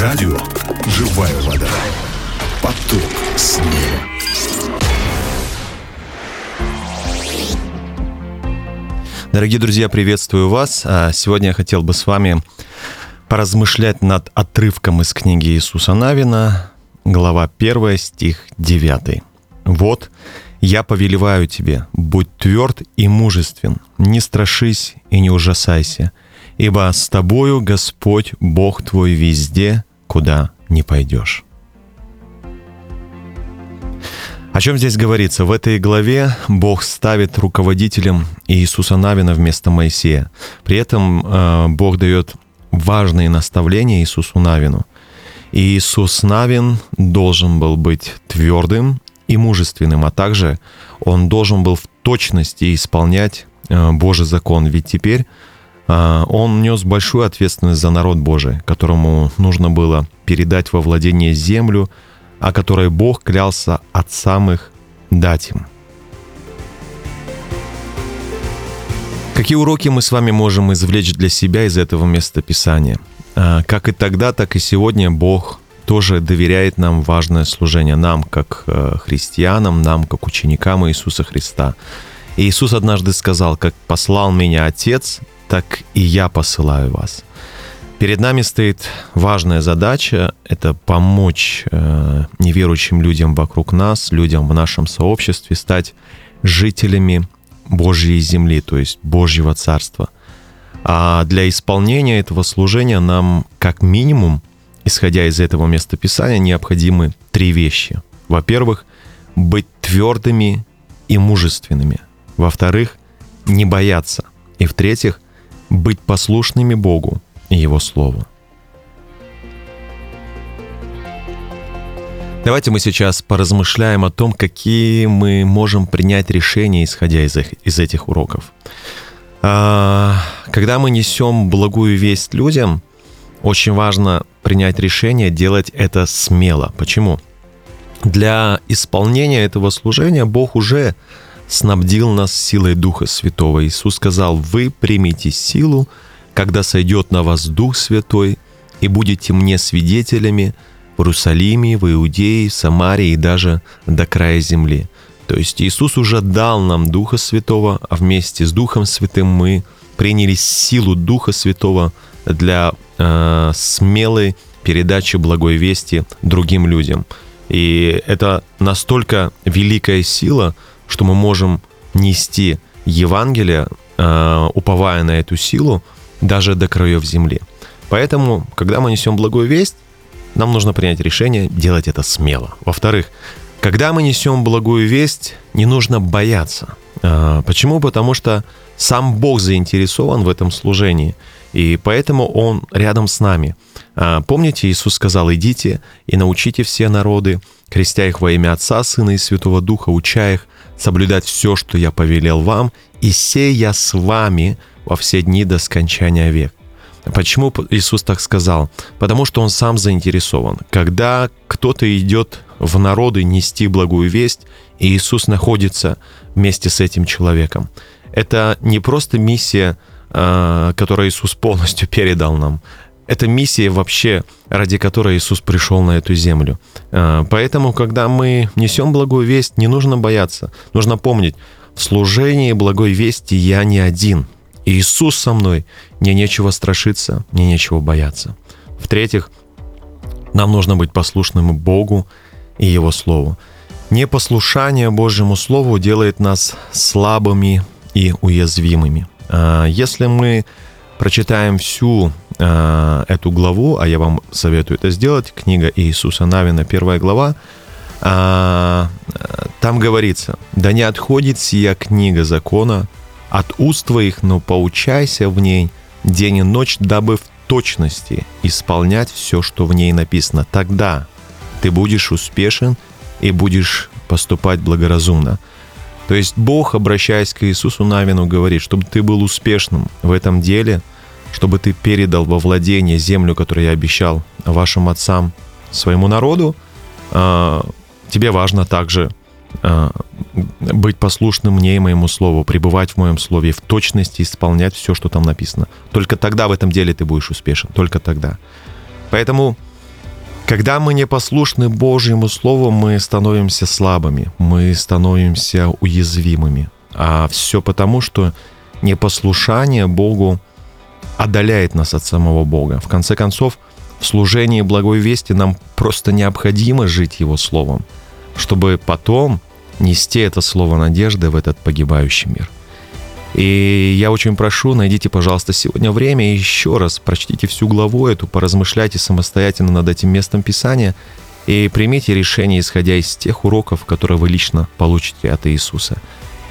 Радио «Живая вода». Поток снега. Дорогие друзья, приветствую вас. А Сегодня я хотел бы с вами поразмышлять над отрывком из книги Иисуса Навина, глава 1, стих 9. «Вот, я повелеваю тебе, будь тверд и мужествен, не страшись и не ужасайся, ибо с тобою Господь Бог твой везде, куда не пойдешь». О чем здесь говорится? В этой главе Бог ставит руководителем Иисуса Навина вместо Моисея. При этом э, Бог дает важные наставления Иисусу Навину. И Иисус Навин должен был быть твердым и мужественным, а также он должен был в точности исполнять э, Божий закон. Ведь теперь он нес большую ответственность за народ Божий, которому нужно было передать во владение землю, о которой Бог клялся отцам их дать им. Какие уроки мы с вами можем извлечь для себя из этого местописания? А, Как и тогда, так и сегодня Бог тоже доверяет нам важное служение, нам как э, христианам, нам как ученикам Иисуса Христа. Иисус однажды сказал, как послал меня Отец, так и я посылаю вас. Перед нами стоит важная задача – это помочь э, неверующим людям вокруг нас, людям в нашем сообществе стать жителями Божьей земли, то есть Божьего Царства. А для исполнения этого служения нам, как минимум, исходя из этого местописания, необходимы три вещи. Во-первых, быть твердыми и мужественными. Во-вторых, не бояться. И в-третьих, быть послушными Богу и Его Слову. Давайте мы сейчас поразмышляем о том, какие мы можем принять решения, исходя из, их- из этих уроков. А, Когда мы несем благую весть людям, очень важно принять решение делать это смело. Почему? Для исполнения этого служения Бог уже снабдил нас силой Духа Святого. Иисус сказал, вы примите силу, когда сойдет на вас Дух Святой, и будете мне свидетелями в Иерусалиме, в Иудее, в Самарии и даже до края земли. То есть Иисус уже дал нам Духа Святого, а вместе с Духом Святым мы приняли силу Духа Святого для э, смелой передачи благой вести другим людям. И это настолько великая сила, что мы можем нести Евангелие, э, уповая на эту силу, даже до краев земли. Поэтому, когда мы несем благую весть, нам нужно принять решение делать это смело. Во-вторых, когда мы несем благую весть, не нужно бояться. А, Почему? Потому что сам Бог заинтересован в этом служении, и поэтому Он рядом с нами. А, Помните, Иисус сказал, идите и научите все народы, крестя их во имя Отца, Сына и Святого Духа, уча их соблюдать все, что я повелел вам, и сей я с вами во все дни до скончания век. Почему Иисус так сказал? Потому что Он сам заинтересован. Когда кто-то идет в народы нести благую весть, и Иисус находится вместе с этим человеком. Это не просто миссия, э, которую Иисус полностью передал нам. Это миссия вообще, ради которой Иисус пришел на эту землю. Э, Поэтому, когда мы несем благую весть, не нужно бояться. Нужно помнить, в служении благой вести я не один. Иисус со мной, мне нечего страшиться, мне нечего бояться. В-третьих, нам нужно быть послушным Богу и Его Слову. Непослушание Божьему Слову делает нас слабыми и уязвимыми. А, Если мы прочитаем всю а, эту главу, а я вам советую это сделать, книга Иисуса Навина, первая глава, а, там говорится, «Да не отходит сия книга закона от уст твоих, но поучайся в ней день и ночь, дабы в точности исполнять все, что в ней написано. Тогда ты будешь успешен и будешь поступать благоразумно». То есть Бог, обращаясь к Иисусу Навину, говорит, чтобы ты был успешным в этом деле, чтобы ты передал во владение землю, которую я обещал вашим отцам, своему народу, а, тебе важно также а, быть послушным мне и моему слову, пребывать в моем слове, в точности исполнять все, что там написано. Только тогда в этом деле ты будешь успешен, только тогда. Поэтому Когда мы не послушны Божьему Слову, мы становимся слабыми, мы становимся уязвимыми. А все потому, что непослушание Богу отдаляет нас от самого Бога. В конце концов, в служении благой вести нам просто необходимо жить Его Словом, чтобы потом нести это слово надежды в этот погибающий мир. И я очень прошу, найдите, пожалуйста, сегодня время и еще раз прочтите всю главу эту, поразмышляйте самостоятельно над этим местом Писания и примите решение, исходя из тех уроков, которые вы лично получите от Иисуса.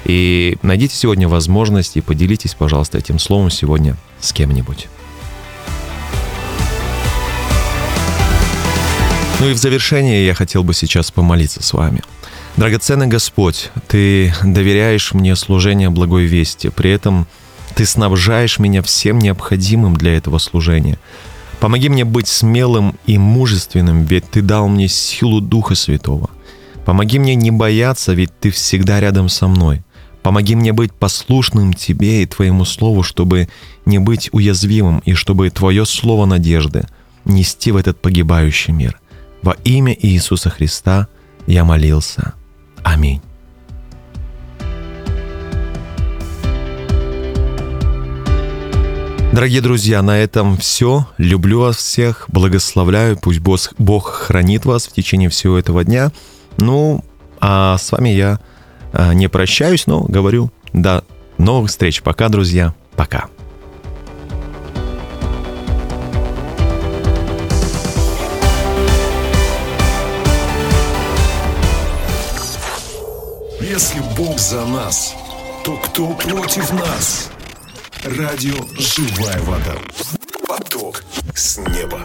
И найдите сегодня возможность и поделитесь, пожалуйста, этим словом сегодня с кем-нибудь. Ну и в завершение я хотел бы сейчас помолиться с вами. Драгоценный Господь, Ты доверяешь мне служение благой вести, при этом Ты снабжаешь меня всем необходимым для этого служения. Помоги мне быть смелым и мужественным, ведь Ты дал мне силу Духа Святого. Помоги мне не бояться, ведь Ты всегда рядом со мной. Помоги мне быть послушным Тебе и Твоему Слову, чтобы не быть уязвимым и чтобы Твое Слово надежды нести в этот погибающий мир. Во имя Иисуса Христа я молился. Аминь. Дорогие друзья, на этом все. Люблю вас всех, благословляю. Пусть Бог, Бог хранит вас в течение всего этого дня. Ну, а с вами я а, не прощаюсь, но говорю до новых встреч. Пока, друзья. Пока. Если Бог за нас, то кто против нас? Радио «Живая вода». Поток с неба.